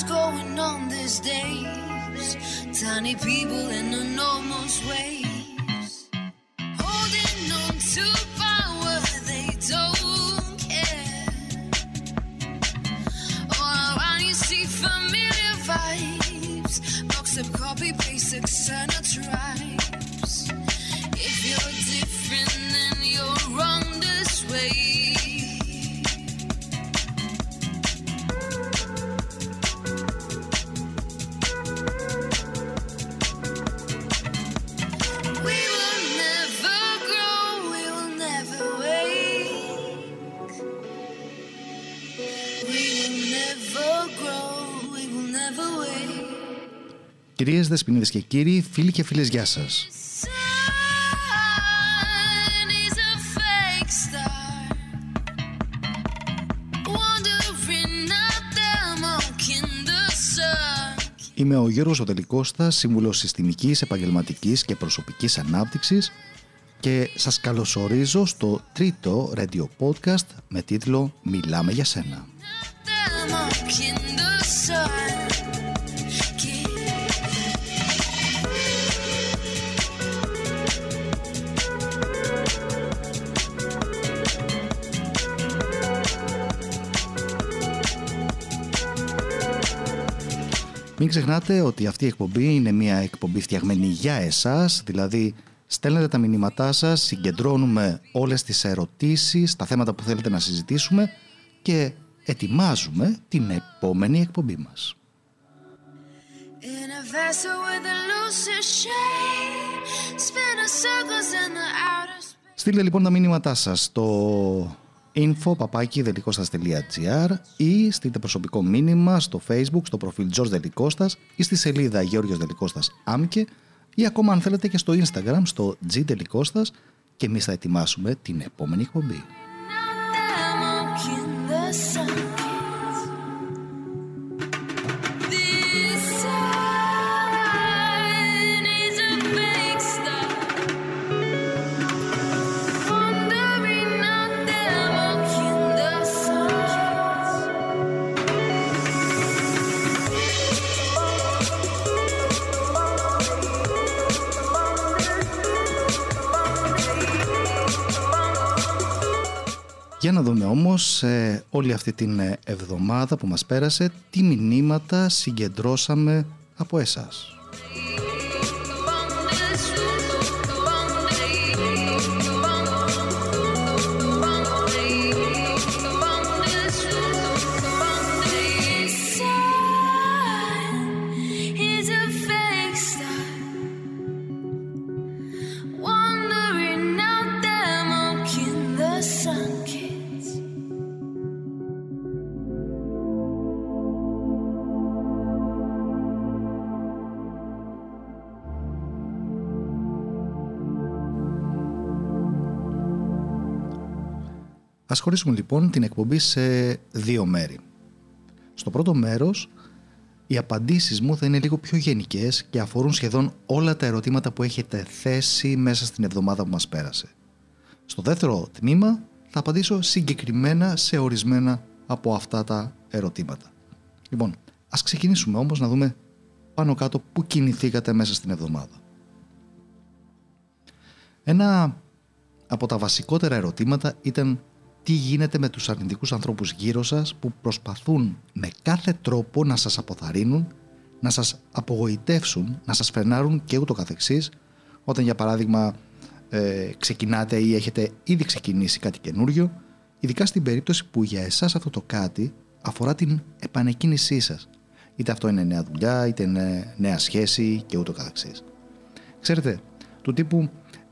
Madness going on these days. Tiny people in enormous ways. Holding on to power, they don't care. All around you see familiar vibes. Box of copy paste, external tribes. If you're different, then you're wrong this way. Κυρίες, δεσποινίδες και κύριοι, φίλοι και φίλες, γεια σας. Sun is a fake star, wandering out there, mocking the sun. Είμαι ο Γιώργος Οτελικώστας, σύμβουλος συστημικής, επαγγελματικής και προσωπικής ανάπτυξης και σας καλωσορίζω στο τρίτο radio podcast με τίτλο «Μιλάμε για σένα». Μην ξεχνάτε ότι αυτή η εκπομπή είναι μια εκπομπή φτιαγμένη για εσάς, δηλαδή στέλνετε τα μηνύματά σας, συγκεντρώνουμε όλες τις ερωτήσεις, τα θέματα που θέλετε να συζητήσουμε και ετοιμάζουμε την επόμενη εκπομπή μας. In a vessel with a looser shade, spinning circles in the outer space. Στείλτε λοιπόν τα μήνυματά σας στο info ή στείλτε προσωπικό μήνυμα στο facebook στο προφίλ George Δελικώστας ή στη σελίδα Γεώργιος Δελικώστας Άμκε ή ακόμα αν θέλετε και στο instagram στο G Δελικώστας και εμείς θα ετοιμάσουμε την επόμενη εκπομπή. Να δούμε όμως ε, όλη αυτή την ε, εβδομάδα που μας πέρασε τι μηνύματα συγκεντρώσαμε από εσάς. Ας χωρίσουμε λοιπόν την εκπομπή σε δύο μέρη. Στο πρώτο μέρος οι απαντήσεις μου θα είναι λίγο πιο γενικές και αφορούν σχεδόν όλα τα ερωτήματα που έχετε θέσει μέσα στην εβδομάδα που μας πέρασε. Στο δεύτερο τμήμα θα απαντήσω συγκεκριμένα σε ορισμένα από αυτά τα ερωτήματα. Λοιπόν, ας ξεκινήσουμε όμως να δούμε πάνω κάτω που κινηθήκατε μέσα στην εβδομάδα. Ένα από τα βασικότερα ερωτήματα ήταν τι γίνεται με τους αρνητικούς ανθρώπους γύρω σας που προσπαθούν με κάθε τρόπο να σας αποθαρρύνουν, να σας απογοητεύσουν, να σας φρενάρουν και ούτω καθεξής όταν για παράδειγμα ε, ξεκινάτε ή έχετε ήδη ξεκινήσει κάτι καινούριο ειδικά στην περίπτωση που για εσάς αυτό το κάτι αφορά την επανεκκίνησή σας είτε αυτό είναι νέα δουλειά είτε είναι νέα σχέση και ούτω καθεξής. Ξέρετε, του τύπου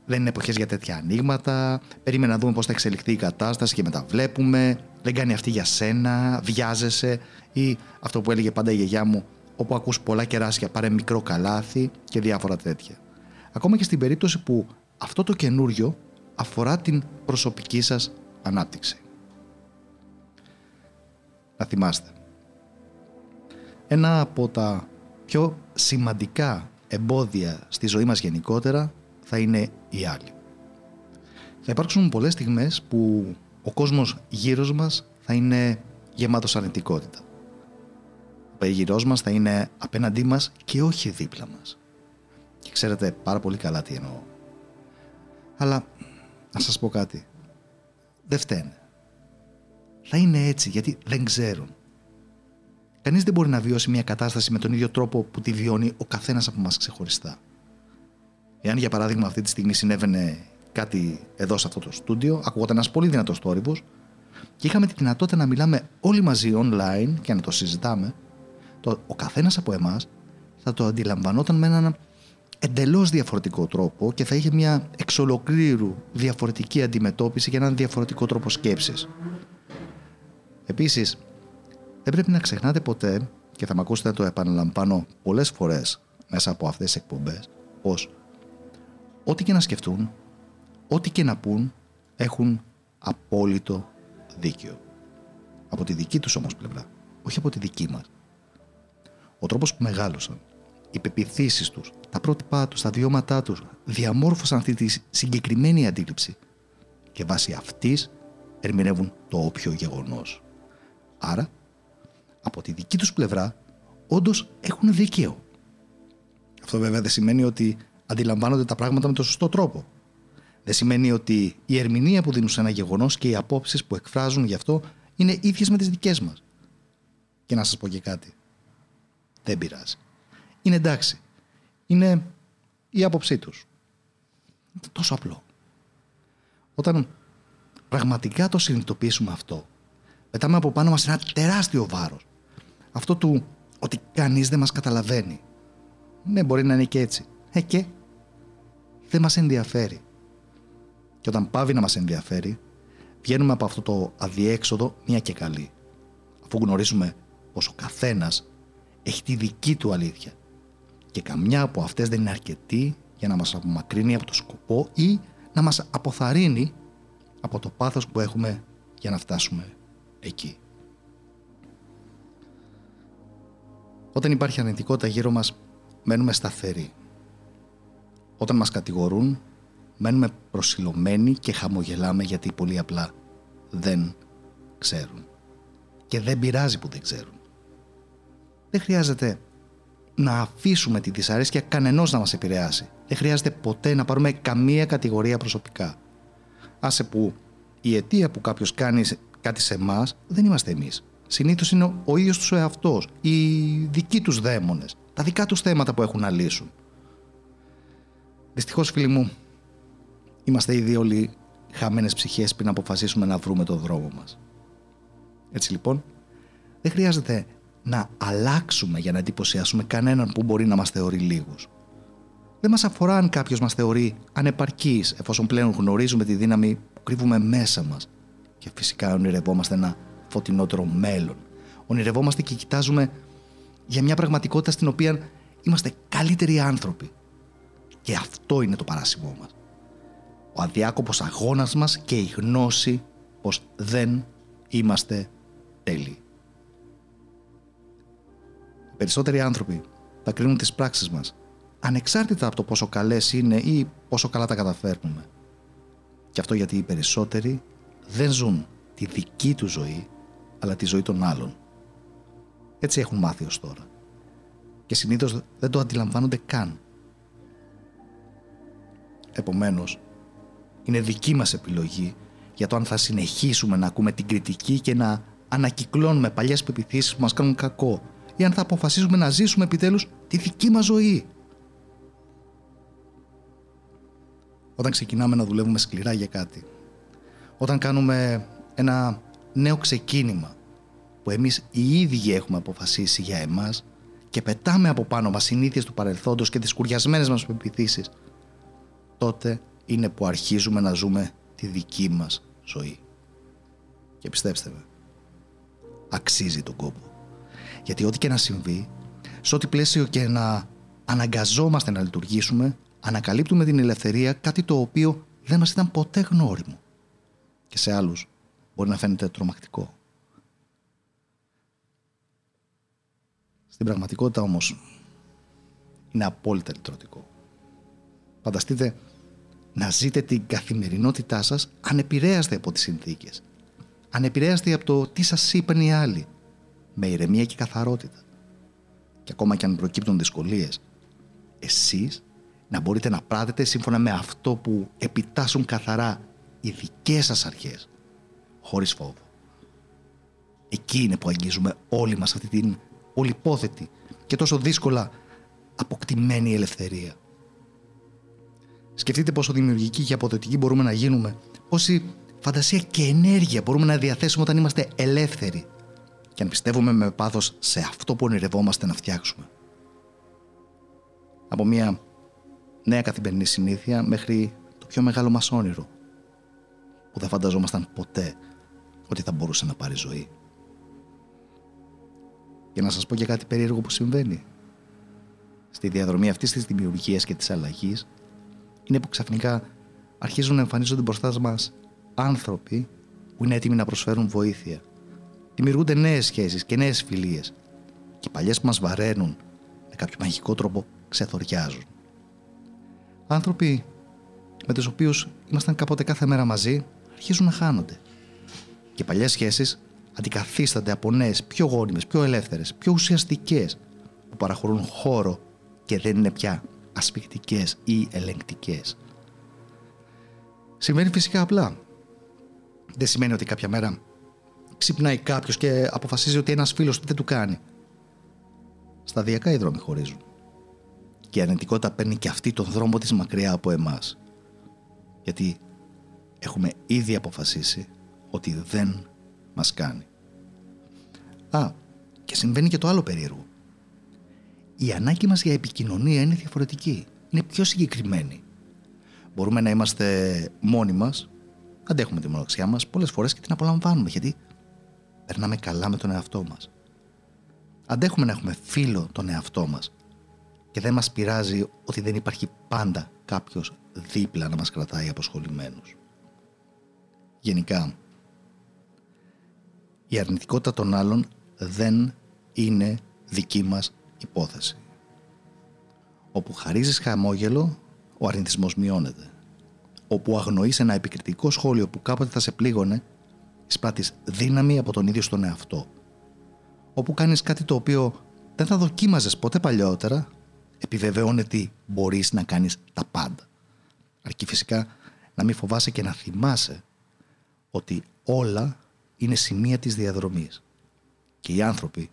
δεν είναι εποχές για τέτοια ανοίγματα, περίμενα να δούμε πώς θα εξελιχθεί η κατάσταση και μετά βλέπουμε, δεν κάνει αυτή για σένα, βιάζεσαι ή αυτό που έλεγε πάντα η γιαγιά μου, όπου ακούς πολλά κεράσια πάρε μικρό καλάθι και διάφορα τέτοια. Ακόμα και στην περίπτωση που αυτό το καινούριο αφορά την προσωπική σας ανάπτυξη. Να θυμάστε, ένα από τα πιο σημαντικά εμπόδια στη ζωή μας γενικότερα θα είναι οι άλλοι. Θα υπάρξουν πολλές στιγμές που ο κόσμος γύρω μας θα είναι γεμάτος αρνητικότητα. περίγυρός μας θα είναι απέναντί μας και όχι δίπλα μας. Και ξέρετε πάρα πολύ καλά τι εννοώ. Αλλά να σας πω κάτι. Δεν φταίνε. Θα είναι έτσι γιατί δεν ξέρουν. Κανείς δεν μπορεί να βιώσει μια κατάσταση με τον ίδιο τρόπο που τη βιώνει ο καθένας από μας ξεχωριστά. Εάν για παράδειγμα αυτή τη στιγμή συνέβαινε κάτι εδώ σε αυτό το στούντιο, ακούγονταν ένας πολύ δυνατός θόρυβος και είχαμε τη δυνατότητα να μιλάμε όλοι μαζί online και να το συζητάμε, το, ο καθένας από εμάς θα το αντιλαμβανόταν με έναν εντελώς διαφορετικό τρόπο και θα είχε μια εξ ολοκλήρου διαφορετική αντιμετώπιση και έναν διαφορετικό τρόπο σκέψης. Επίσης, δεν πρέπει να ξεχνάτε ποτέ, και θα με ακούσετε να το επαναλαμβάνω πολλές φορές μέσα από αυτές τις εκπομπές, πως ό,τι και να σκεφτούν, ό,τι και να πούν, έχουν απόλυτο δίκιο. Από τη δική τους όμως πλευρά, όχι από τη δική μας. Ο τρόπος που μεγάλωσαν, οι πεπιθήσεις τους, τα πρότυπά τους, τα βιώματά τους διαμόρφωσαν αυτή τη συγκεκριμένη αντίληψη και βάσει αυτής ερμηνεύουν το όποιο γεγονός. Άρα, από τη δική τους πλευρά, όντως έχουν δίκαιο. Αυτό βέβαια δεν σημαίνει ότι αντιλαμβάνονται τα πράγματα με τον σωστό τρόπο. Δεν σημαίνει ότι η ερμηνεία που δίνουν σε ένα γεγονός και οι απόψεις που εκφράζουν γι' αυτό είναι ίδιες με τις δικές μας. Και να σας πω και κάτι. Δεν πειράζει. Είναι εντάξει. Είναι η άποψή τους. Τόσο απλό. Όταν πραγματικά το συνειδητοποιήσουμε αυτό, πετάμε από πάνω μας ένα τεράστιο βάρος. Αυτό του ότι κανείς δεν μας καταλαβαίνει. Ναι, μπορεί να είναι και έτσι. Ε, και δεν μας ενδιαφέρει. Και όταν πάβει να μας ενδιαφέρει, βγαίνουμε από αυτό το αδιέξοδο μια και καλή. Αφού γνωρίζουμε πως ο καθένας έχει τη δική του αλήθεια και καμιά από αυτές δεν είναι αρκετή για να μας απομακρύνει από το σκοπό ή να μας αποθαρρύνει από το πάθος που έχουμε για να φτάσουμε εκεί. Όταν υπάρχει αρνητικότητα γύρω μας, μένουμε σταθεροί. Όταν μας κατηγορούν, μένουμε προσιλωμένοι και χαμογελάμε γιατί πολύ απλά δεν ξέρουν. Και δεν πειράζει που δεν ξέρουν. Δεν χρειάζεται να αφήσουμε τη δυσαρέσκεια κανενός να μας επηρεάσει. Δεν χρειάζεται ποτέ να πάρουμε καμία κατηγορία προσωπικά. Άσε που η αιτία που κάποιος κάνει κάτι σε εμάς δεν είμαστε εμείς. Συνήθως είναι ο ίδιος τους ο εαυτός, οι δικοί τους δαίμονες, τα δικά τους θέματα που έχουν να λύσουν. Δυστυχώς, φίλοι μου, είμαστε ήδη όλοι χαμένες ψυχές πριν αποφασίσουμε να βρούμε το δρόμο μας. Έτσι λοιπόν, δεν χρειάζεται να αλλάξουμε για να εντυπωσιάσουμε κανέναν που μπορεί να μας θεωρεί λίγους. Δεν μας αφορά αν κάποιος μας θεωρεί ανεπαρκής εφόσον πλέον γνωρίζουμε τη δύναμη που κρύβουμε μέσα μας και φυσικά ονειρευόμαστε ένα φωτεινότερο μέλλον. Ονειρευόμαστε και κοιτάζουμε για μια πραγματικότητα στην οποία είμαστε καλύτεροι άνθρωποι και αυτό είναι το παράσημό μας. Ο αδιάκοπος αγώνας μας και η γνώση πως δεν είμαστε τέλειοι. Οι περισσότεροι άνθρωποι θα κρίνουν τις πράξεις μας ανεξάρτητα από το πόσο καλές είναι ή πόσο καλά τα καταφέρνουμε. Και αυτό γιατί οι περισσότεροι δεν ζουν τη δική τους ζωή, αλλά τη ζωή των άλλων. Έτσι έχουν μάθει ως τώρα. Και συνήθως δεν το αντιλαμβάνονται καν. Επομένως, είναι δική μας επιλογή για το αν θα συνεχίσουμε να ακούμε την κριτική και να ανακυκλώνουμε παλιές πεπιθήσεις που μας κάνουν κακό ή αν θα αποφασίσουμε να ζήσουμε επιτέλους τη δική μας ζωή. Όταν ξεκινάμε να δουλεύουμε σκληρά για κάτι, όταν κάνουμε ένα νέο ξεκίνημα που εμείς οι ίδιοι έχουμε αποφασίσει για εμάς και πετάμε από πάνω μας συνήθειες του παρελθόντος και τις κουριασμένες μας πεπιθήσεις τότε είναι που αρχίζουμε να ζούμε τη δική μας ζωή. Και πιστέψτε με, αξίζει τον κόπο. Γιατί ό,τι και να συμβεί, σε ό,τι πλαίσιο και να αναγκαζόμαστε να λειτουργήσουμε, ανακαλύπτουμε την ελευθερία κάτι το οποίο δεν μας ήταν ποτέ γνώριμο. Και σε άλλους μπορεί να φαίνεται τρομακτικό. Στην πραγματικότητα όμως είναι απόλυτα λυτρωτικό. Φανταστείτε να ζείτε την καθημερινότητά σας ανεπηρέαστε από τις συνθήκες. Ανεπηρέαστε από το τι σας είπαν οι άλλοι. Με ηρεμία και καθαρότητα. και ακόμα και αν προκύπτουν δυσκολίες, εσείς να μπορείτε να πράτετε σύμφωνα με αυτό που επιτάσσουν καθαρά οι δικές σας αρχές, χωρίς φόβο. Εκεί είναι που αγγίζουμε όλοι μας αυτή την πολυπόθετη και τόσο δύσκολα αποκτημένη ελευθερία. Σκεφτείτε πόσο δημιουργικοί και αποδοτικοί μπορούμε να γίνουμε, πόση φαντασία και ενέργεια μπορούμε να διαθέσουμε όταν είμαστε ελεύθεροι και αν πιστεύουμε με πάθος σε αυτό που ονειρευόμαστε να φτιάξουμε. Από μια νέα καθημερινή συνήθεια μέχρι το πιο μεγάλο μας όνειρο που δεν φανταζόμασταν ποτέ ότι θα μπορούσε να πάρει ζωή. Για να σας πω και κάτι περίεργο που συμβαίνει. Στη διαδρομή αυτής της δημιουργίας και της αλλαγής είναι που ξαφνικά αρχίζουν να εμφανίζονται μπροστά μας άνθρωποι που είναι έτοιμοι να προσφέρουν βοήθεια. Δημιουργούνται νέες σχέσεις και νέες φιλίες και οι παλιές που μας βαραίνουν με κάποιο μαγικό τρόπο ξεθοριάζουν. Άνθρωποι με τους οποίους ήμασταν κάποτε κάθε μέρα μαζί αρχίζουν να χάνονται. Και οι παλιές σχέσεις αντικαθίστανται από νέες, πιο γόνιμες, πιο ελεύθερες, πιο ουσιαστικές που παραχωρούν χώρο και δεν είναι πια ασφικτικές ή ελεγκτικές. Συμβαίνει φυσικά απλά. Δεν σημαίνει ότι κάποια μέρα ξυπνάει κάποιος και αποφασίζει ότι ένας φίλος του δεν του κάνει. Σταδιακά οι δρόμοι χωρίζουν. Και η αρνητικότητα παίρνει και αυτή τον δρόμο της μακριά από εμάς. Γιατί έχουμε ήδη αποφασίσει ότι δεν μας κάνει. Α, και συμβαίνει και το άλλο περίεργο. Η ανάγκη μας για επικοινωνία είναι διαφορετική. Είναι πιο συγκεκριμένη. Μπορούμε να είμαστε μόνοι μας, αντέχουμε τη μοναξιά μας πολλές φορές και την απολαμβάνουμε γιατί περνάμε καλά με τον εαυτό μας. Αντέχουμε να έχουμε φίλο τον εαυτό μας και δεν μας πειράζει ότι δεν υπάρχει πάντα κάποιος δίπλα να μας κρατάει αποσχολημένους. Γενικά, η αρνητικότητα των άλλων δεν είναι δική μας υπόθεση. Όπου χαρίζεις χαμόγελο, ο αρνητισμός μειώνεται. Όπου αγνοείς ένα επικριτικό σχόλιο που κάποτε θα σε πλήγωνε, εισπράττεις δύναμη από τον ίδιο στον εαυτό. Όπου κάνεις κάτι το οποίο δεν θα δοκίμαζες ποτέ παλιότερα, επιβεβαιώνει ότι μπορείς να κάνεις τα πάντα. Αρκεί φυσικά να μην φοβάσαι και να θυμάσαι ότι όλα είναι σημεία της διαδρομής και οι άνθρωποι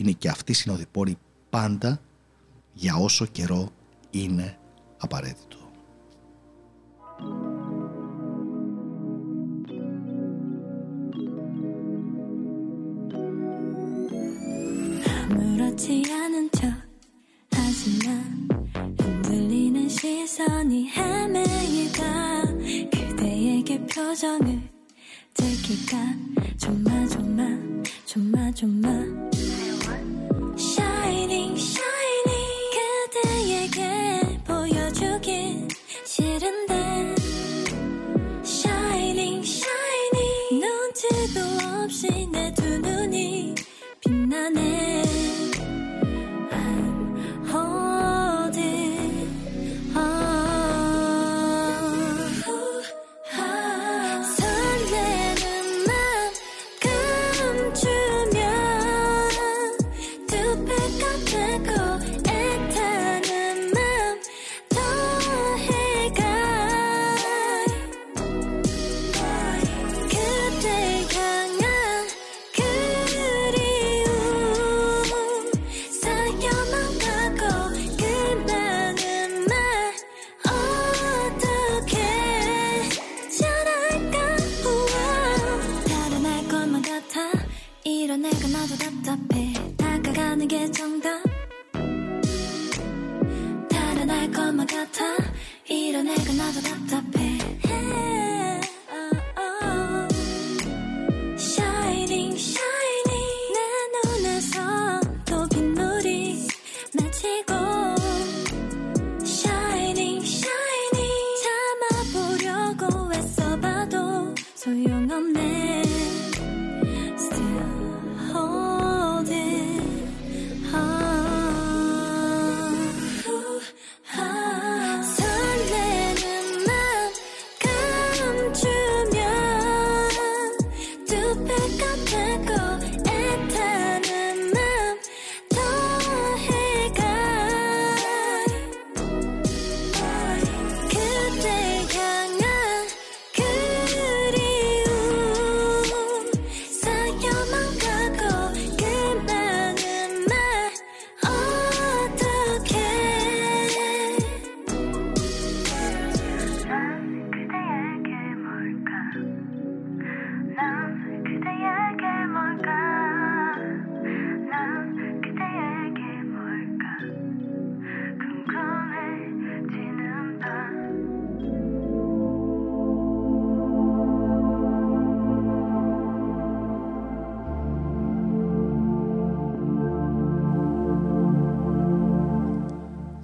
είναι και αυτοί συνοδοιπόροι πάντα για όσο καιρό είναι απαραίτητο. 들킬까 조마조마 조마조마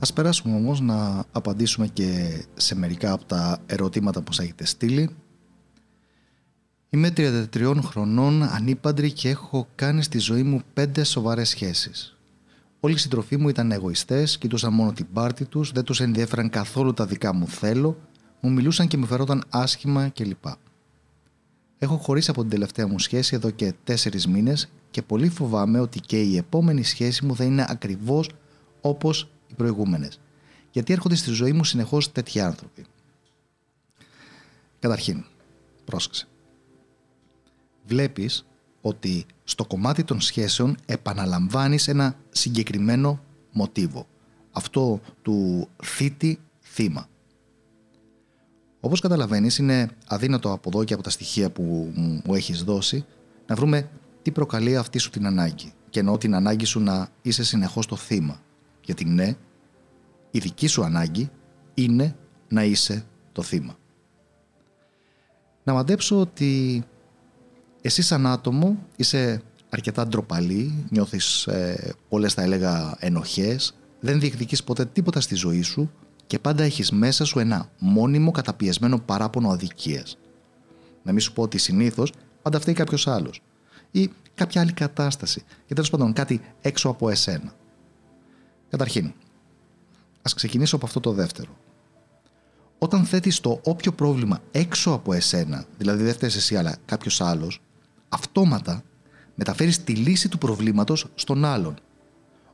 Ας περάσουμε όμως να απαντήσουμε και σε μερικά από τα ερωτήματα που σας έχετε στείλει. Είμαι 33 χρονών, ανήπαντρη και έχω κάνει στη ζωή μου πέντε σοβαρές σχέσεις. Όλοι οι συντροφοί μου ήταν εγωιστές, κοιτούσαν μόνο την πάρτη τους, δεν τους ενδιέφεραν καθόλου τα δικά μου θέλω, μου μιλούσαν και μου φερόταν άσχημα κλπ. Έχω χωρίσει από την τελευταία μου σχέση εδώ και τέσσερις μήνες και πολύ φοβάμαι ότι και η επόμενη σχέση μου θα είναι ακριβώς όπως οι προηγούμενες. Γιατί έρχονται στη ζωή μου συνεχώς τέτοιοι άνθρωποι. Καταρχήν, πρόσεξε. Βλέπεις ότι στο κομμάτι των σχέσεων επαναλαμβάνεις ένα συγκεκριμένο μοτίβο. Αυτό του θήτη θύμα. Όπως καταλαβαίνεις είναι αδύνατο από εδώ και από τα στοιχεία που μου έχεις δώσει να βρούμε τι προκαλεί αυτή σου την ανάγκη και εννοώ την ανάγκη σου να είσαι συνεχώς το θύμα. Γιατί ναι, η δική σου ανάγκη είναι να είσαι το θύμα. Να μαντέψω ότι εσύ σαν άτομο είσαι αρκετά ντροπαλή, νιώθεις ε, πολλές θα έλεγα ενοχές, δεν διεκδικείς ποτέ τίποτα στη ζωή σου και πάντα έχεις μέσα σου ένα μόνιμο καταπιεσμένο παράπονο αδικίας. Να μην σου πω ότι συνήθως πάντα φταίει κάποιος άλλος ή κάποια άλλη κατάσταση και τέλος πάντων κάτι έξω από εσένα. Καταρχήν, ας ξεκινήσω από αυτό το δεύτερο. Όταν θέτεις το όποιο πρόβλημα έξω από εσένα, δηλαδή δεν φταίει εσύ αλλά κάποιος άλλος, αυτόματα μεταφέρεις τη λύση του προβλήματος στον άλλον.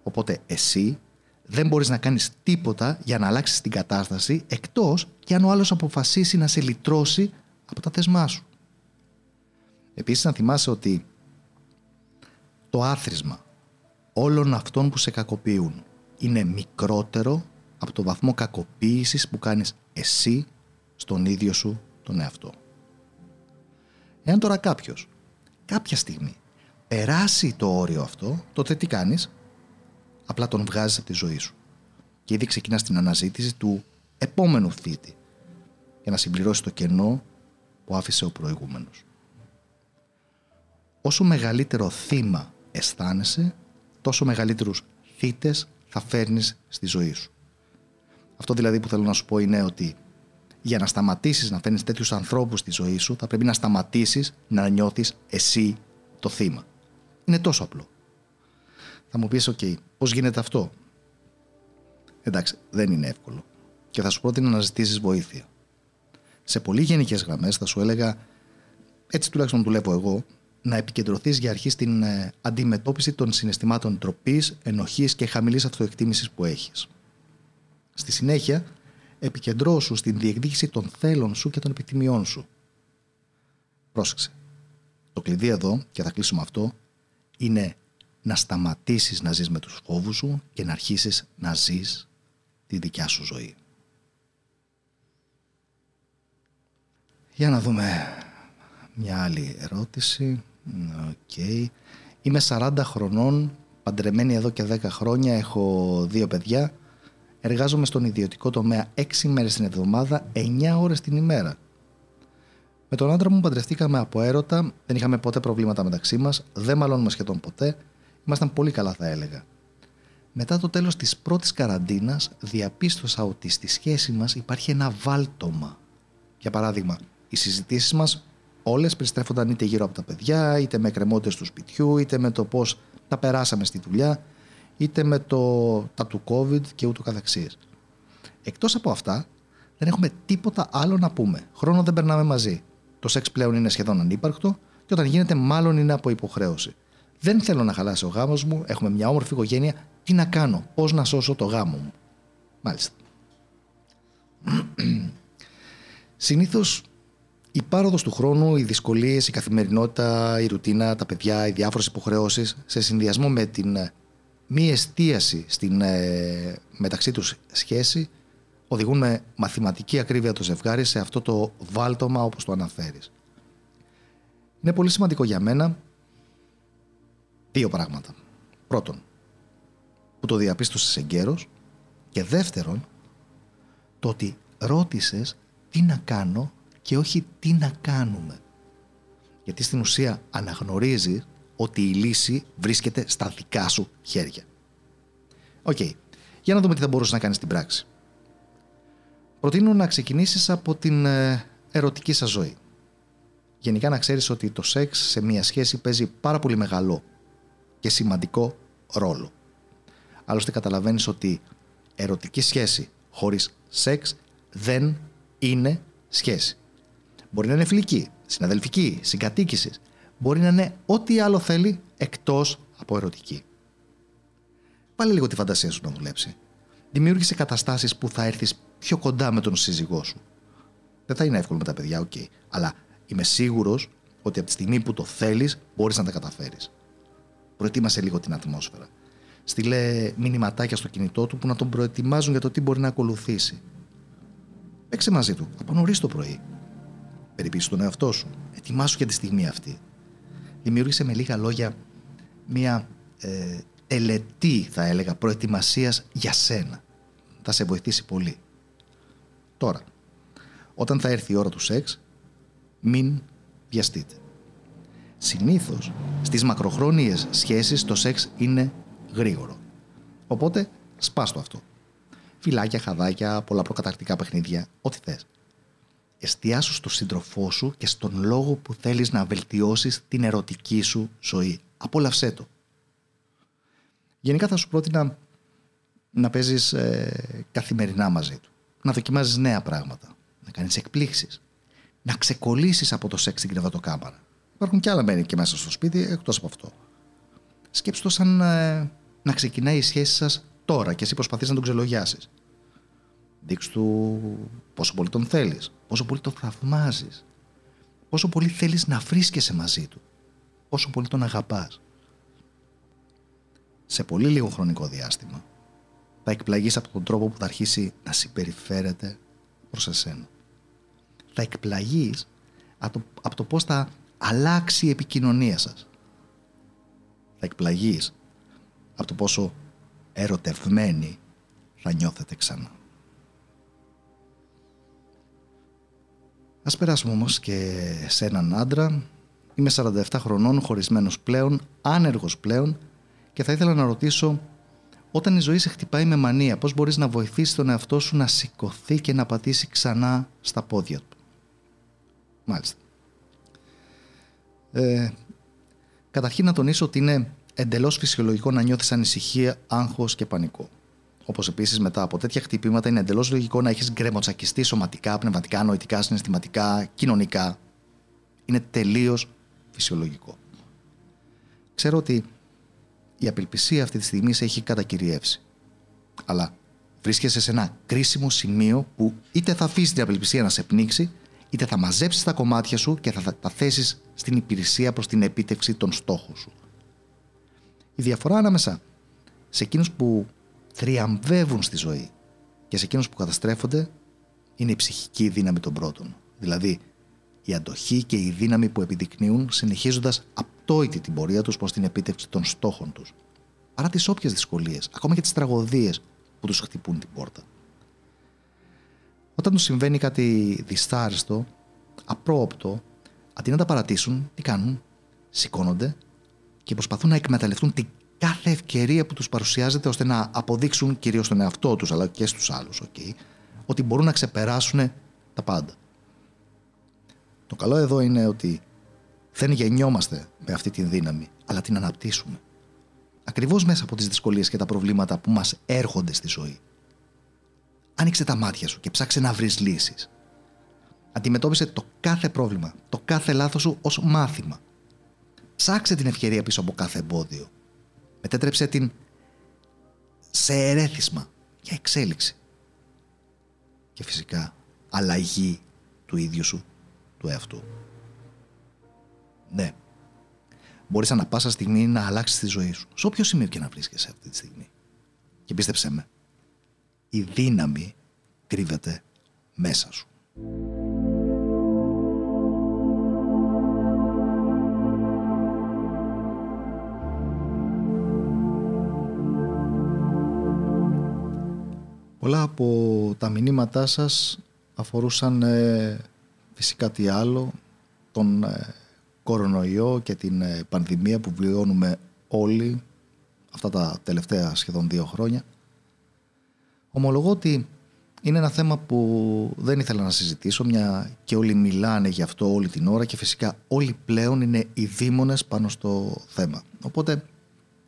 Οπότε εσύ δεν μπορείς να κάνεις τίποτα για να αλλάξεις την κατάσταση εκτός και αν ο άλλος αποφασίσει να σε λυτρώσει από τα θεσμά σου. Επίσης να θυμάσαι ότι το άθροισμα όλων αυτών που σε κακοποιούν είναι μικρότερο από το βαθμό κακοποίησης που κάνεις εσύ στον ίδιο σου τον εαυτό. Εάν τώρα κάποιος κάποια στιγμή περάσει το όριο αυτό, τότε τι κάνεις, απλά τον βγάζεις από τη ζωή σου. Και ήδη ξεκινάς την αναζήτηση του επόμενου θήτη για να συμπληρώσεις το κενό που άφησε ο προηγούμενος. Όσο μεγαλύτερο θύμα αισθάνεσαι, τόσο μεγαλύτερους θύτες θα φέρνεις στη ζωή σου. Αυτό δηλαδή που θέλω να σου πω είναι ότι για να σταματήσεις να φέρνεις τέτοιους ανθρώπους στη ζωή σου θα πρέπει να σταματήσεις να νιώθεις εσύ το θύμα. Είναι τόσο απλό. Θα μου πεις, ok, πώς γίνεται αυτό; Εντάξει, δεν είναι εύκολο. Και θα σου πρότεινα να ζητήσεις βοήθεια. Σε πολύ γενικές γραμμές θα σου έλεγα, έτσι τουλάχιστον δουλεύω εγώ, να επικεντρωθείς για αρχή στην ε, αντιμετώπιση των συναισθημάτων τροπής, ενοχής και χαμηλής αυτοεκτίμησης που έχεις. Στη συνέχεια, επικεντρώσου στην διεκδίκηση των θέλων σου και των επιθυμιών σου. Πρόσεξε. Το κλειδί εδώ, και θα κλείσουμε αυτό, είναι να σταματήσεις να ζεις με τους φόβους σου και να αρχίσεις να ζεις τη δικιά σου ζωή. Για να δούμε μια άλλη ερώτηση. Okay. Είμαι 40 χρονών, παντρεμένη εδώ και 10 χρόνια, έχω δύο παιδιά. Εργάζομαι στον ιδιωτικό τομέα 6 μέρες την εβδομάδα, 9 ώρες την ημέρα. Με τον άντρα μου παντρευτήκαμε από έρωτα, δεν είχαμε ποτέ προβλήματα μεταξύ μας, δεν μαλώνουμε σχεδόν ποτέ, ήμασταν πολύ καλά θα έλεγα. Μετά το τέλος της πρώτης καραντίνας, διαπίστωσα ότι στη σχέση μας υπάρχει ένα βάλτομα. Για παράδειγμα, οι συζητήσεις μας όλες περιστρέφονταν είτε γύρω από τα παιδιά, είτε με κρεμότητε του σπιτιού, είτε με το πώς τα περάσαμε στη δουλειά, είτε με το, τα του COVID και ούτω καθεξής. Εκτός από αυτά, δεν έχουμε τίποτα άλλο να πούμε. Χρόνο δεν περνάμε μαζί. Το σεξ πλέον είναι σχεδόν ανύπαρκτο και όταν γίνεται, μάλλον είναι από υποχρέωση. Δεν θέλω να χαλάσει ο γάμος μου, έχουμε μια όμορφη οικογένεια. Τι να κάνω, πώς να σώσω το γάμο μου. Μάλιστα. Συνήθως η πάροδος του χρόνου, οι δυσκολίες, η καθημερινότητα, η ρουτίνα, τα παιδιά, οι διάφορες υποχρεώσεις σε συνδυασμό με την ε, μη εστίαση στην ε, μεταξύ τους σχέση οδηγούν με μαθηματική ακρίβεια το ζευγάρι σε αυτό το βάλτομα όπως το αναφέρεις. Είναι πολύ σημαντικό για μένα δύο πράγματα. Πρώτον, που το διαπίστωσες εγκαίρος και δεύτερον, το ότι ρώτησες τι να κάνω και όχι τι να κάνουμε. Γιατί στην ουσία αναγνωρίζει ότι η λύση βρίσκεται στα δικά σου χέρια. Οκ. Για να δούμε τι θα μπορούσε να κάνεις στην πράξη. Προτείνω να ξεκινήσεις από την ε, ερωτική σας ζωή. Γενικά να ξέρεις ότι το σεξ σε μια σχέση παίζει πάρα πολύ μεγάλο και σημαντικό ρόλο. Άλλωστε καταλαβαίνεις ότι ερωτική σχέση χωρίς σεξ δεν είναι σχέση. Μπορεί να είναι φιλική, συναδελφική, συγκατοίκησης. Μπορεί να είναι ό,τι άλλο θέλει εκτός από ερωτική. Βάλε λίγο τη φαντασία σου να δουλέψει. Δημιούργησε καταστάσεις που θα έρθεις πιο κοντά με τον σύζυγό σου. Δεν θα είναι εύκολο με τα παιδιά, οκ. Αλλά είμαι σίγουρος ότι από τη στιγμή που το θέλεις μπορείς να τα καταφέρεις. Προετοίμασε λίγο την ατμόσφαιρα. Στείλε μηνυματάκια στο κινητό του που να τον προετοιμάζουν για το τι μπορεί να ακολουθήσει. Παίξε μαζί του από νωρίς το πρωί. Περιποιήσει τον εαυτό σου. Ετοιμάσου για τη στιγμή αυτή. Δημιούργησε με λίγα λόγια μια ε, τελετή, θα έλεγα, προετοιμασίας για σένα. Θα σε βοηθήσει πολύ. Τώρα, όταν θα έρθει η ώρα του σεξ, μην βιαστείτε. Συνήθως, στις μακροχρόνιες σχέσεις το σεξ είναι γρήγορο. Οπότε, σπάστο αυτό. Φυλάκια, χαδάκια, πολλά προκαταρκτικά παιχνίδια, ό,τι θες. Εστιάσου στο σύντροφό σου και στον λόγο που θέλεις να βελτιώσεις την ερωτική σου ζωή. Απόλαυσέ το. Γενικά θα σου πρότεινα να παίζεις ε, καθημερινά μαζί του. Να δοκιμάζεις νέα πράγματα. Να κάνεις εκπλήξεις. Να ξεκολλήσεις από το σεξ στην κρεβατοκάμαρα. Υπάρχουν και άλλα μέρη και μέσα στο σπίτι εκτός από αυτό. Σκέψτε το σαν ε, να ξεκινάει η σχέση σας τώρα και εσύ προσπαθείς να τον ξελογιάσεις. Δείξου του πόσο πολύ τον θέλεις, πόσο πολύ τον θαυμάζεις, πόσο πολύ θέλεις να βρίσκεσαι μαζί του, πόσο πολύ τον αγαπάς. Σε πολύ λίγο χρονικό διάστημα θα εκπλαγείς από τον τρόπο που θα αρχίσει να συμπεριφέρεται προς εσένα. Θα εκπλαγείς από το, από το πώς θα αλλάξει η επικοινωνία σας. Θα εκπλαγείς από το πόσο ερωτευμένοι θα νιώθετε ξανά. Ας περάσουμε όμως και σε έναν άντρα. Είμαι 47 χρονών, χωρισμένος πλέον, άνεργος πλέον και θα ήθελα να ρωτήσω όταν η ζωή σε χτυπάει με μανία, πώς μπορείς να βοηθήσεις τον εαυτό σου να σηκωθεί και να πατήσει ξανά στα πόδια του; Μάλιστα. Ε, καταρχήν να τονίσω ότι είναι εντελώς φυσιολογικό να νιώθεις ανησυχία, άγχος και πανικό. Όπως επίσης μετά από τέτοια χτυπήματα είναι εντελώς λογικό να έχεις γκρεμοτσακιστεί σωματικά, πνευματικά, νοητικά, συναισθηματικά, κοινωνικά. Είναι τελείως φυσιολογικό. Ξέρω ότι η απελπισία αυτή τη στιγμή σε έχει κατακυριεύσει. Αλλά βρίσκεσαι σε ένα κρίσιμο σημείο που είτε θα αφήσει την απελπισία να σε πνίξει, είτε θα μαζέψεις τα κομμάτια σου και θα τα θέσεις στην υπηρεσία προς την επίτευξη των στόχων σου. Η διαφορά ανάμεσα σε εκείνους που θριαμβεύουν στη ζωή και σε εκείνους που καταστρέφονται είναι η ψυχική δύναμη των πρώτων. Δηλαδή η αντοχή και η δύναμη που επιδεικνύουν συνεχίζοντας απτόητη την πορεία τους προς την επίτευξη των στόχων τους. Παρά τις όποιες δυσκολίες, ακόμα και τις τραγωδίες που τους χτυπούν την πόρτα. Όταν τους συμβαίνει κάτι δυστάριστο, απρόοπτο, αντί να τα παρατήσουν, τι κάνουν, σηκώνονται και προσπαθούν να εκμεταλλευτούν την κάθε ευκαιρία που τους παρουσιάζεται ώστε να αποδείξουν κυρίως στον εαυτό τους αλλά και στους άλλους okay, ότι μπορούν να ξεπεράσουν τα πάντα. Το καλό εδώ είναι ότι δεν γεννιόμαστε με αυτή τη δύναμη αλλά την αναπτύσσουμε. Ακριβώς μέσα από τις δυσκολίες και τα προβλήματα που μας έρχονται στη ζωή. Άνοιξε τα μάτια σου και ψάξε να βρεις λύσεις. Αντιμετώπισε το κάθε πρόβλημα, το κάθε λάθος σου ως μάθημα. Ψάξε την ευκαιρία πίσω από κάθε εμπόδιο μετέτρεψε την σε ερέθισμα για εξέλιξη. Και φυσικά αλλαγή του ίδιου σου, του εαυτού. Ναι, μπορείς ανα πάσα στιγμή να αλλάξεις τη ζωή σου, σε όποιο σημείο και να βρίσκεσαι αυτή τη στιγμή. Και πίστεψέ με, η δύναμη κρύβεται μέσα σου. Πολλά από τα μηνύματά σας αφορούσαν ε, φυσικά τι άλλο, τον ε, κορονοϊό και την ε, πανδημία που βιώνουμε όλοι αυτά τα τελευταία σχεδόν δύο χρόνια. Ομολογώ ότι είναι ένα θέμα που δεν ήθελα να συζητήσω, μια και όλοι μιλάνε γι' αυτό όλη την ώρα και φυσικά όλοι πλέον είναι οι δήμονες πάνω στο θέμα. Οπότε,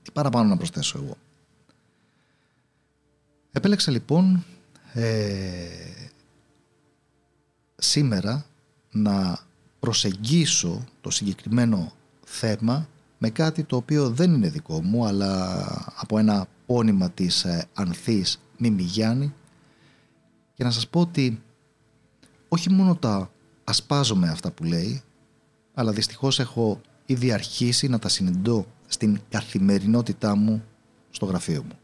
τι παραπάνω να προσθέσω εγώ. Επέλεξα λοιπόν ε, σήμερα να προσεγγίσω το συγκεκριμένο θέμα με κάτι το οποίο δεν είναι δικό μου αλλά από ένα πόνημα της ε, Ανθής Μιμιγιάννη και να σας πω ότι όχι μόνο τα ασπάζομαι αυτά που λέει αλλά δυστυχώς έχω ήδη αρχίσει να τα συνεντώ στην καθημερινότητά μου στο γραφείο μου.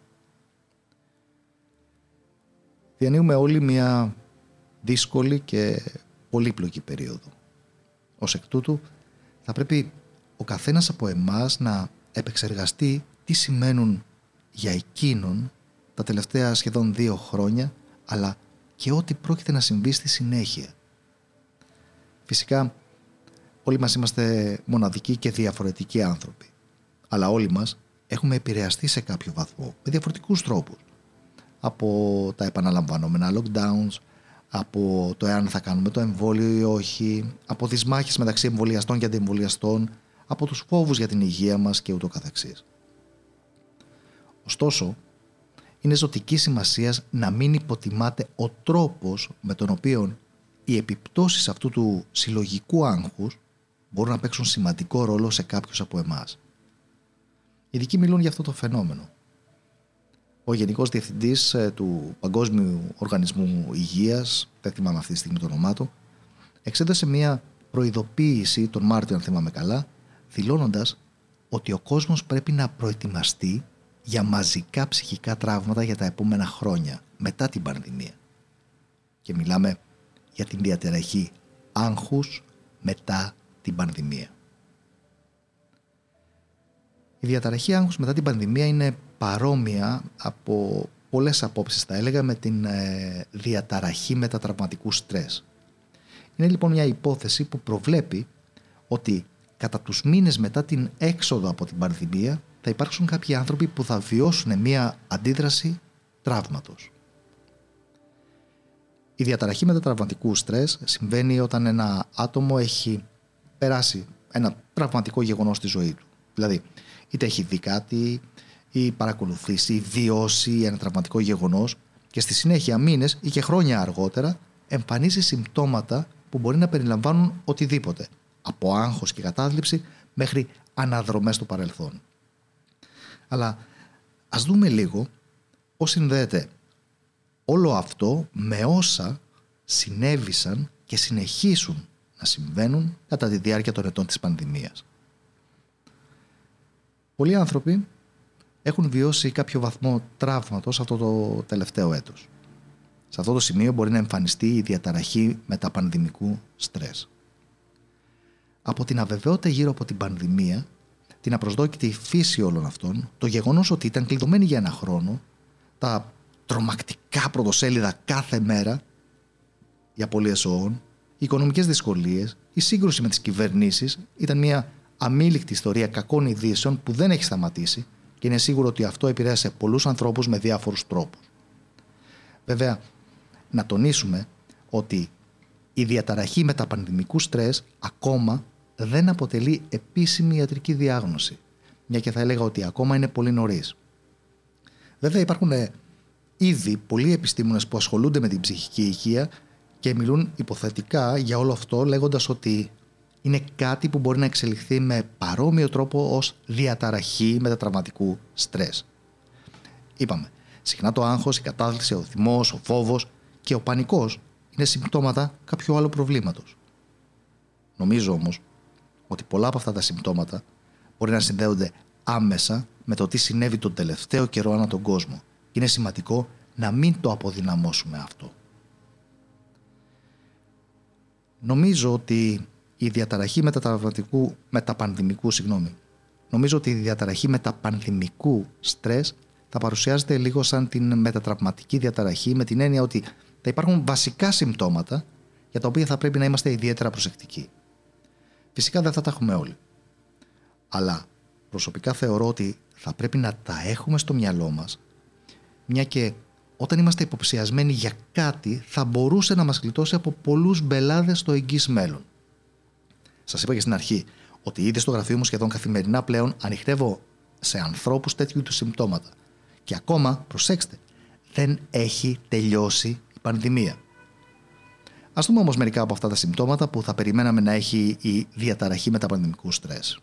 Διανύουμε όλοι μια δύσκολη και πολύπλοκη περίοδο. Ως εκ τούτου θα πρέπει ο καθένας από εμάς να επεξεργαστεί τι σημαίνουν για εκείνον τα τελευταία σχεδόν δύο χρόνια αλλά και ό,τι πρόκειται να συμβεί στη συνέχεια. Φυσικά όλοι μας είμαστε μοναδικοί και διαφορετικοί άνθρωποι αλλά όλοι μας έχουμε επηρεαστεί σε κάποιο βαθμό με διαφορετικούς τρόπους από τα επαναλαμβανόμενα lockdowns, από το εάν θα κάνουμε το εμβόλιο ή όχι, από τις μάχες μεταξύ εμβολιαστών και αντιεμβολιαστών, από τους φόβους για την υγεία μας και ούτω καθεξής. Ωστόσο, είναι ζωτική σημασία να μην υποτιμάται ο τρόπος με τον οποίο οι επιπτώσεις αυτού του συλλογικού άγχους μπορούν να παίξουν σημαντικό ρόλο σε κάποιους από εμάς. Οι ειδικοί μιλούν για αυτό το φαινόμενο ο Γενικός Διευθυντής ε, του Παγκόσμιου Οργανισμού Υγείας, δεν θυμάμαι αυτή τη στιγμή το όνομά του, εξέδωσε μια προειδοποίηση τον Μάρτιο, αν θυμάμαι καλά, δηλώνοντας ότι ο κόσμος πρέπει να προετοιμαστεί για μαζικά ψυχικά τραύματα για τα επόμενα χρόνια, μετά την πανδημία. Και μιλάμε για την διαταραχή άγχους μετά την πανδημία. Η διαταραχή άγχους μετά την πανδημία είναι παρόμοια από πολλές απόψεις θα έλεγα με την ε, διαταραχή μετατραυματικού στρες. Είναι λοιπόν μια υπόθεση που προβλέπει ότι κατά τους μήνες μετά την έξοδο από την πανδημία θα υπάρξουν κάποιοι άνθρωποι που θα βιώσουν μια αντίδραση τραύματος. Η διαταραχή μετατραυματικού στρες συμβαίνει όταν ένα άτομο έχει περάσει ένα τραυματικό γεγονός στη ζωή του. Δηλαδή, είτε έχει δει κάτι, ή παρακολουθήσει ή βιώσει ένα τραυματικό γεγονός και στη συνέχεια μήνες ή και χρόνια αργότερα εμφανίζει συμπτώματα που μπορεί να περιλαμβάνουν οτιδήποτε, από άγχος και κατάθλιψη μέχρι αναδρομές στο παρελθόν. Αλλά ας δούμε λίγο πώς συνδέεται όλο αυτό με όσα συνέβησαν και συνεχίσουν να συμβαίνουν κατά τη διάρκεια των ετών της πανδημίας. Πολλοί άνθρωποι έχουν βιώσει κάποιο βαθμό τραύματος αυτό το τελευταίο έτος. Σε αυτό το σημείο μπορεί να εμφανιστεί η διαταραχή μεταπανδημικού στρες. Από την αβεβαιότητα γύρω από την πανδημία, την απροσδόκητη φύση όλων αυτών, το γεγονός ότι ήταν κλειδωμένοι για ένα χρόνο, τα τρομακτικά πρωτοσέλιδα κάθε μέρα για πολλοί ζώων, οι οικονομικές δυσκολίες, η σύγκρουση με τις κυβερνήσεις ήταν μια αμήλικτη ιστορία κακών ειδήσεων που δεν έχει σταματήσει και είναι σίγουρο ότι αυτό επηρέασε πολλούς ανθρώπους με διάφορους τρόπους. Βέβαια, να τονίσουμε ότι η διαταραχή μεταπανδημικού στρες ακόμα δεν αποτελεί επίσημη ιατρική διάγνωση, μια και θα έλεγα ότι ακόμα είναι πολύ νωρίς. Βέβαια υπάρχουν ήδη πολλοί επιστήμονες που ασχολούνται με την ψυχική υγεία και μιλούν υποθετικά για όλο αυτό λέγοντας ότι είναι κάτι που μπορεί να εξελιχθεί με παρόμοιο τρόπο ως διαταραχή μετατραυματικού στρες. Είπαμε, συχνά το άγχος, η κατάθλιψη, ο θυμός, ο φόβος και ο πανικός είναι συμπτώματα κάποιου άλλου προβλήματος. Νομίζω όμως ότι πολλά από αυτά τα συμπτώματα μπορεί να συνδέονται άμεσα με το τι συνέβη τον τελευταίο καιρό ανά τον κόσμο. Είναι σημαντικό να μην το αποδυναμώσουμε αυτό. Νομίζω ότι η διαταραχή μετατραυματικού, μεταπανδημικού, συγγνώμη. Νομίζω ότι η διαταραχή μεταπανδημικού στρες θα παρουσιάζεται λίγο σαν την μετατραυματική διαταραχή με την έννοια ότι θα υπάρχουν βασικά συμπτώματα για τα οποία θα πρέπει να είμαστε ιδιαίτερα προσεκτικοί. Φυσικά δεν θα τα έχουμε όλοι. Αλλά προσωπικά θεωρώ ότι θα πρέπει να τα έχουμε στο μυαλό μας μια και όταν είμαστε υποψιασμένοι για κάτι θα μπορούσε να μας γλιτώσει από πολλούς μπελάδες στο εγγύς μέλλον. Σας είπα και στην αρχή ότι ήδη στο γραφείο μου σχεδόν καθημερινά πλέον ανοιχτεύω σε ανθρώπους τέτοιου του συμπτώματα. Και ακόμα, προσέξτε, δεν έχει τελειώσει η πανδημία. Ας δούμε όμως μερικά από αυτά τα συμπτώματα που θα περιμέναμε να έχει η διαταραχή μεταπανδημικού στρες.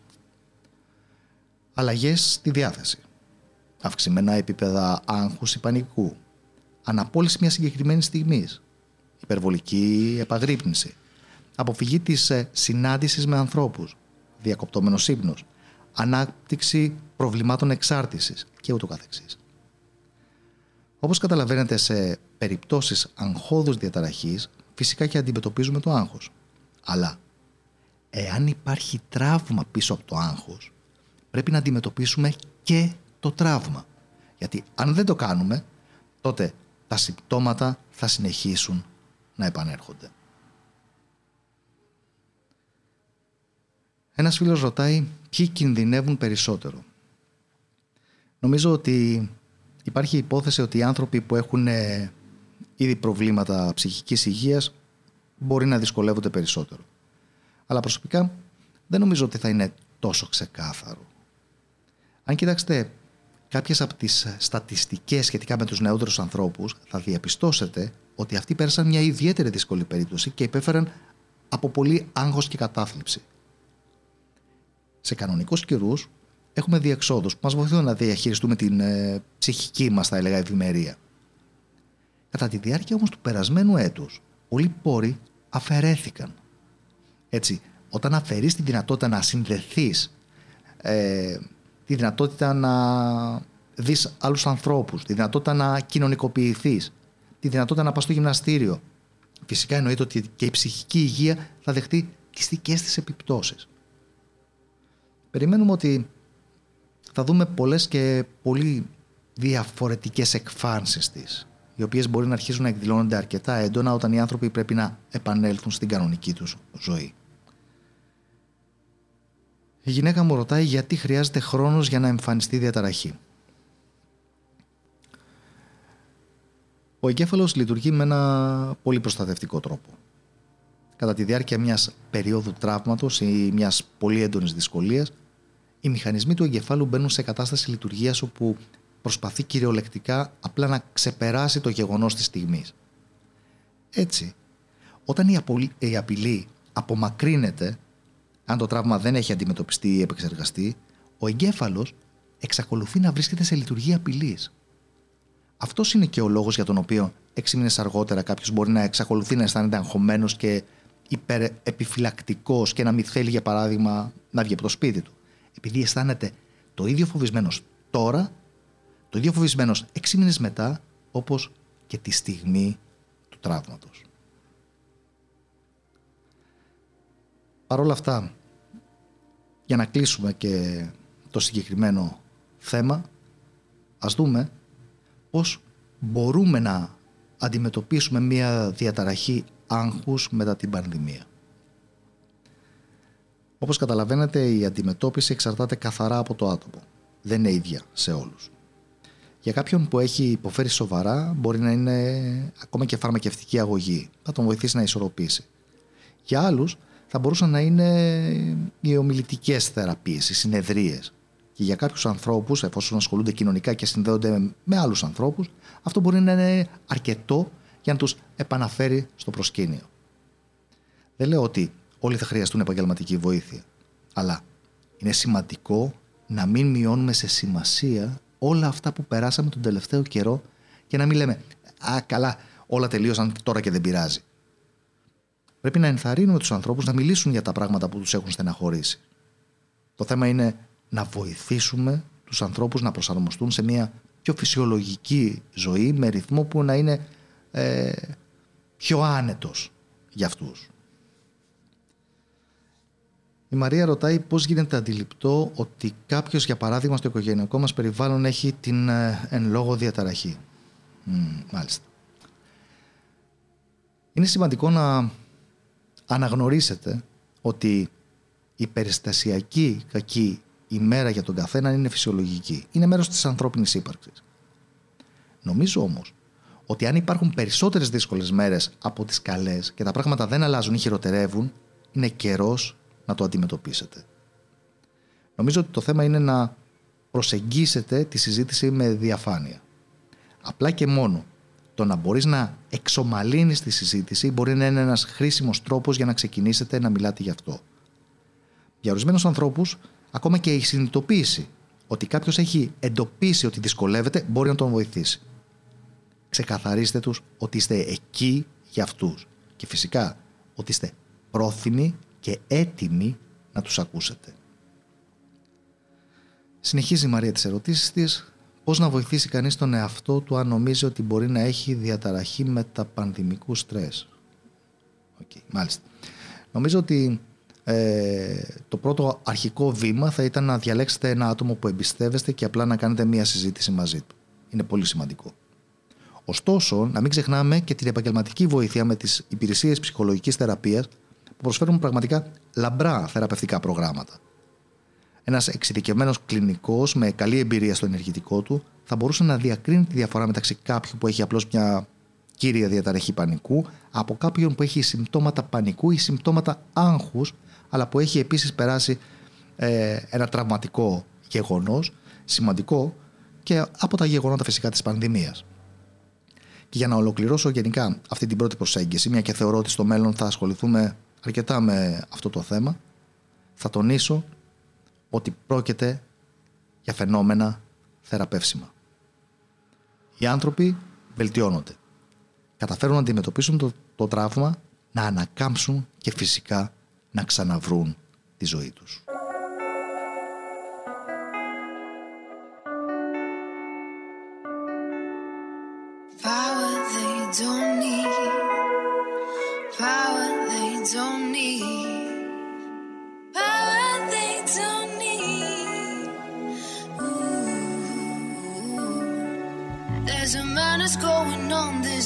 Αλλαγές στη διάθεση. Αυξημένα επίπεδα άγχους ή πανικού. Αναπόλυση μιας συγκεκριμένης στιγμής. Υπερβολική επαγρύπνηση. Αποφυγή της ε, συνάντησης με ανθρώπους. Διακοπτόμενος ύπνος. Ανάπτυξη προβλημάτων εξάρτησης και ούτω καθεξής. Όπως καταλαβαίνετε σε περιπτώσεις αγχώδους διαταραχής φυσικά και αντιμετωπίζουμε το άγχος. Αλλά εάν υπάρχει τραύμα πίσω από το άγχος πρέπει να αντιμετωπίσουμε και το τραύμα. Γιατί αν δεν το κάνουμε τότε τα συμπτώματα θα συνεχίσουν να επανέρχονται. Ένας φίλος ρωτάει ποιοι κινδυνεύουν περισσότερο; Νομίζω ότι υπάρχει υπόθεση ότι οι άνθρωποι που έχουν ε, ήδη προβλήματα ψυχικής υγείας μπορεί να δυσκολεύονται περισσότερο. Αλλά προσωπικά δεν νομίζω ότι θα είναι τόσο ξεκάθαρο. Αν κοιτάξετε κάποιες από τις στατιστικές σχετικά με τους νεότερους ανθρώπους θα διαπιστώσετε ότι αυτοί πέρασαν μια ιδιαίτερη δύσκολη περίπτωση και υπέφεραν από πολύ άγχος και κατάθλιψη. Σε κανονικούς καιρούς έχουμε διεξόδους που μας βοηθούν να διαχειριστούμε την ε, ψυχική μας θα έλεγα ευημερία. Κατά τη διάρκεια όμως του περασμένου έτους, πολλοί πόροι αφαιρέθηκαν. Έτσι, όταν αφαιρείς τη δυνατότητα να συνδεθείς, ε, τη δυνατότητα να δεις άλλους ανθρώπους, τη δυνατότητα να κοινωνικοποιηθείς, τη δυνατότητα να πας στο γυμναστήριο. Φυσικά εννοείται ότι και η ψυχική υγεία θα δεχτεί τις δικές της επιπτώσεις. Περιμένουμε ότι θα δούμε πολλές και πολύ διαφορετικές εκφάνσεις της οι οποίες μπορεί να αρχίσουν να εκδηλώνονται αρκετά έντονα όταν οι άνθρωποι πρέπει να επανέλθουν στην κανονική τους ζωή. Η γυναίκα μου ρωτάει γιατί χρειάζεται χρόνος για να εμφανιστεί διαταραχή. Ο εγκέφαλος λειτουργεί με ένα πολύ προστατευτικό τρόπο. Κατά τη διάρκεια μιας περίοδου τραύματος ή μιας πολύ έντονης δυσκολίας, οι μηχανισμοί του εγκεφάλου μπαίνουν σε κατάσταση λειτουργίας όπου προσπαθεί κυριολεκτικά απλά να ξεπεράσει το γεγονός της στιγμής. Έτσι, όταν η απειλή απομακρύνεται, αν το τραύμα δεν έχει αντιμετωπιστεί ή επεξεργαστεί, ο εγκέφαλος εξακολουθεί να βρίσκεται σε λειτουργία απειλής. Αυτός είναι και ο λόγος για τον οποίο έξι μήνες αργότερα κάποιος μπορεί να εξακολουθεί να αισθάνεται αγχωμένος και υπερεπιφυλακτικός και να μην θέλει, για παράδειγμα, να βγει από το σπίτι του. Επειδή αισθάνεται το ίδιο φοβισμένος τώρα το ίδιο φοβισμένος έξι μήνες μετά, όπως και τη στιγμή του τραύματος. Παρ' όλα αυτά, για να κλείσουμε και το συγκεκριμένο θέμα, ας δούμε πώς μπορούμε να αντιμετωπίσουμε μια διαταραχή άγχους μετά την πανδημία. Όπως καταλαβαίνετε η αντιμετώπιση εξαρτάται καθαρά από το άτομο. Δεν είναι ίδια σε όλους. Για κάποιον που έχει υποφέρει σοβαρά, μπορεί να είναι ακόμα και φαρμακευτική αγωγή. Θα τον βοηθήσει να ισορροπήσει. Για άλλους, θα μπορούσαν να είναι οι ομιλητικές θεραπείες, οι συνεδρίες. Και για κάποιους ανθρώπους, εφόσον ασχολούνται κοινωνικά και συνδέονται με άλλους ανθρώπους, αυτό μπορεί να είναι αρκετό για να τους επαναφέρει στο προσκήνιο. Δεν λέω ότι όλοι θα χρειαστούν επαγγελματική βοήθεια. Αλλά είναι σημαντικό να μην μειώνουμε σε σημασία όλα αυτά που περάσαμε τον τελευταίο καιρό και να μην λέμε «Α, καλά, όλα τελείωσαν τώρα και δεν πειράζει». Πρέπει να ενθαρρύνουμε τους ανθρώπους να μιλήσουν για τα πράγματα που τους έχουν στεναχωρήσει. Το θέμα είναι να βοηθήσουμε τους ανθρώπους να προσαρμοστούν σε μια πιο φυσιολογική ζωή με ρυθμό που να είναι ε, πιο άνετος για αυτούς. Η Μαρία ρωτάει πώς γίνεται αντιληπτό ότι κάποιος, για παράδειγμα, στο οικογενειακό μας περιβάλλον έχει την ε, εν λόγω διαταραχή. μάλιστα. Είναι σημαντικό να αναγνωρίσετε ότι η περιστασιακή κακή ημέρα για τον καθένα είναι φυσιολογική. Είναι μέρος της ανθρώπινης ύπαρξης. Νομίζω όμως ότι αν υπάρχουν περισσότερες δύσκολες μέρες από τις καλές και τα πράγματα δεν αλλάζουν ή χειροτερεύουν, είναι καιρός να το αντιμετωπίσετε. Νομίζω ότι το θέμα είναι να προσεγγίσετε τη συζήτηση με διαφάνεια. Απλά και μόνο το να μπορείς να εξομαλύνεις τη συζήτηση μπορεί να είναι ένας χρήσιμος τρόπος για να ξεκινήσετε να μιλάτε γι' αυτό. Για ορισμένους ανθρώπους, ακόμα και η συνειδητοποίηση ότι κάποιος έχει εντοπίσει ότι δυσκολεύεται μπορεί να τον βοηθήσει. Ξεκαθαρίστε τους ότι είστε εκεί για αυτούς και φυσικά ότι είστε πρόθυμοι και έτοιμοι να τους ακούσετε. Συνεχίζει η Μαρία τις ερωτήσεις της. Πώς να βοηθήσει κανείς τον εαυτό του αν νομίζει ότι μπορεί να έχει διαταραχή μεταπανδημικού στρες; Okay, μάλιστα. Νομίζω ότι ε, το πρώτο αρχικό βήμα θα ήταν να διαλέξετε ένα άτομο που εμπιστεύεστε και απλά να κάνετε μία συζήτηση μαζί του. Είναι πολύ σημαντικό. Ωστόσο, να μην ξεχνάμε και την επαγγελματική βοήθεια με τις υπηρεσίες ψυχολογικής θεραπείας που προσφέρουν πραγματικά λαμπρά θεραπευτικά προγράμματα. Ένας εξειδικευμένος κλινικός με καλή εμπειρία στο ενεργητικό του θα μπορούσε να διακρίνει τη διαφορά μεταξύ κάποιου που έχει απλώς μια κύρια διαταραχή πανικού από κάποιον που έχει συμπτώματα πανικού ή συμπτώματα άγχους, αλλά που έχει επίσης περάσει ε, ένα τραυματικό γεγονός, σημαντικό και από τα γεγονότα φυσικά της πανδημίας. Και για να ολοκληρώσω γενικά αυτή την πρώτη προσέγγιση, μια και θεωρώ ότι στο μέλλον θα ασχοληθούμε αρκετά με αυτό το θέμα, θα τονίσω ότι πρόκειται για φαινόμενα θεραπεύσιμα. Οι άνθρωποι βελτιώνονται. Καταφέρουν να αντιμετωπίσουν το, το τραύμα, να ανακάμψουν και φυσικά να ξαναβρούν τη ζωή τους.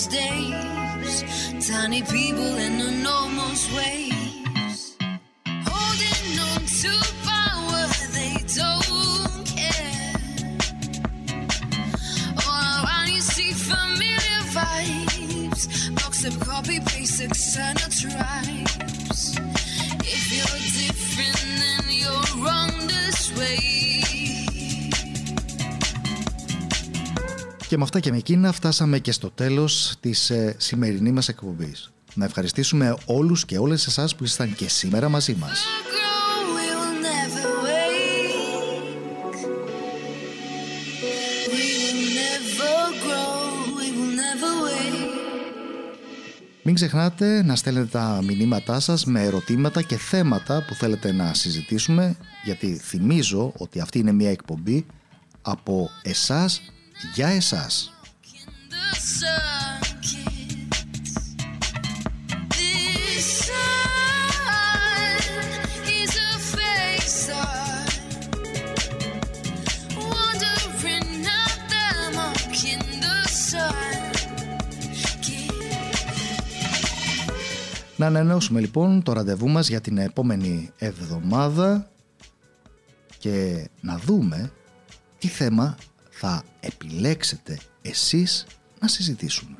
These days. Tiny people in enormous ways. Holding on to power, they don't care. All around you see familiar vibes. Box of copy, paste, etc. tribes. Και με αυτά και με εκείνα φτάσαμε και στο τέλος της ε, σημερινή μας εκπομπής. Να ευχαριστήσουμε όλους και όλες εσάς που ήσασταν και σήμερα μαζί μας. Μην ξεχνάτε να στέλνετε τα μηνύματά σας με ερωτήματα και θέματα που θέλετε να συζητήσουμε γιατί θυμίζω ότι αυτή είναι μια εκπομπή από εσάς για εσάς. Να ανανεώσουμε λοιπόν το ραντεβού μας για την επόμενη εβδομάδα και να δούμε τι θέμα θα επιλέξετε εσείς να συζητήσουμε.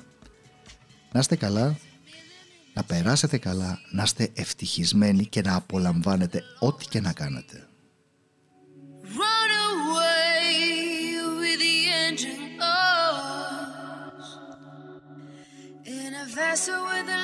Να είστε καλά, να περάσετε καλά, να είστε ευτυχισμένοι και να απολαμβάνετε ό,τι και να κάνετε. Run away with the In a vessel with a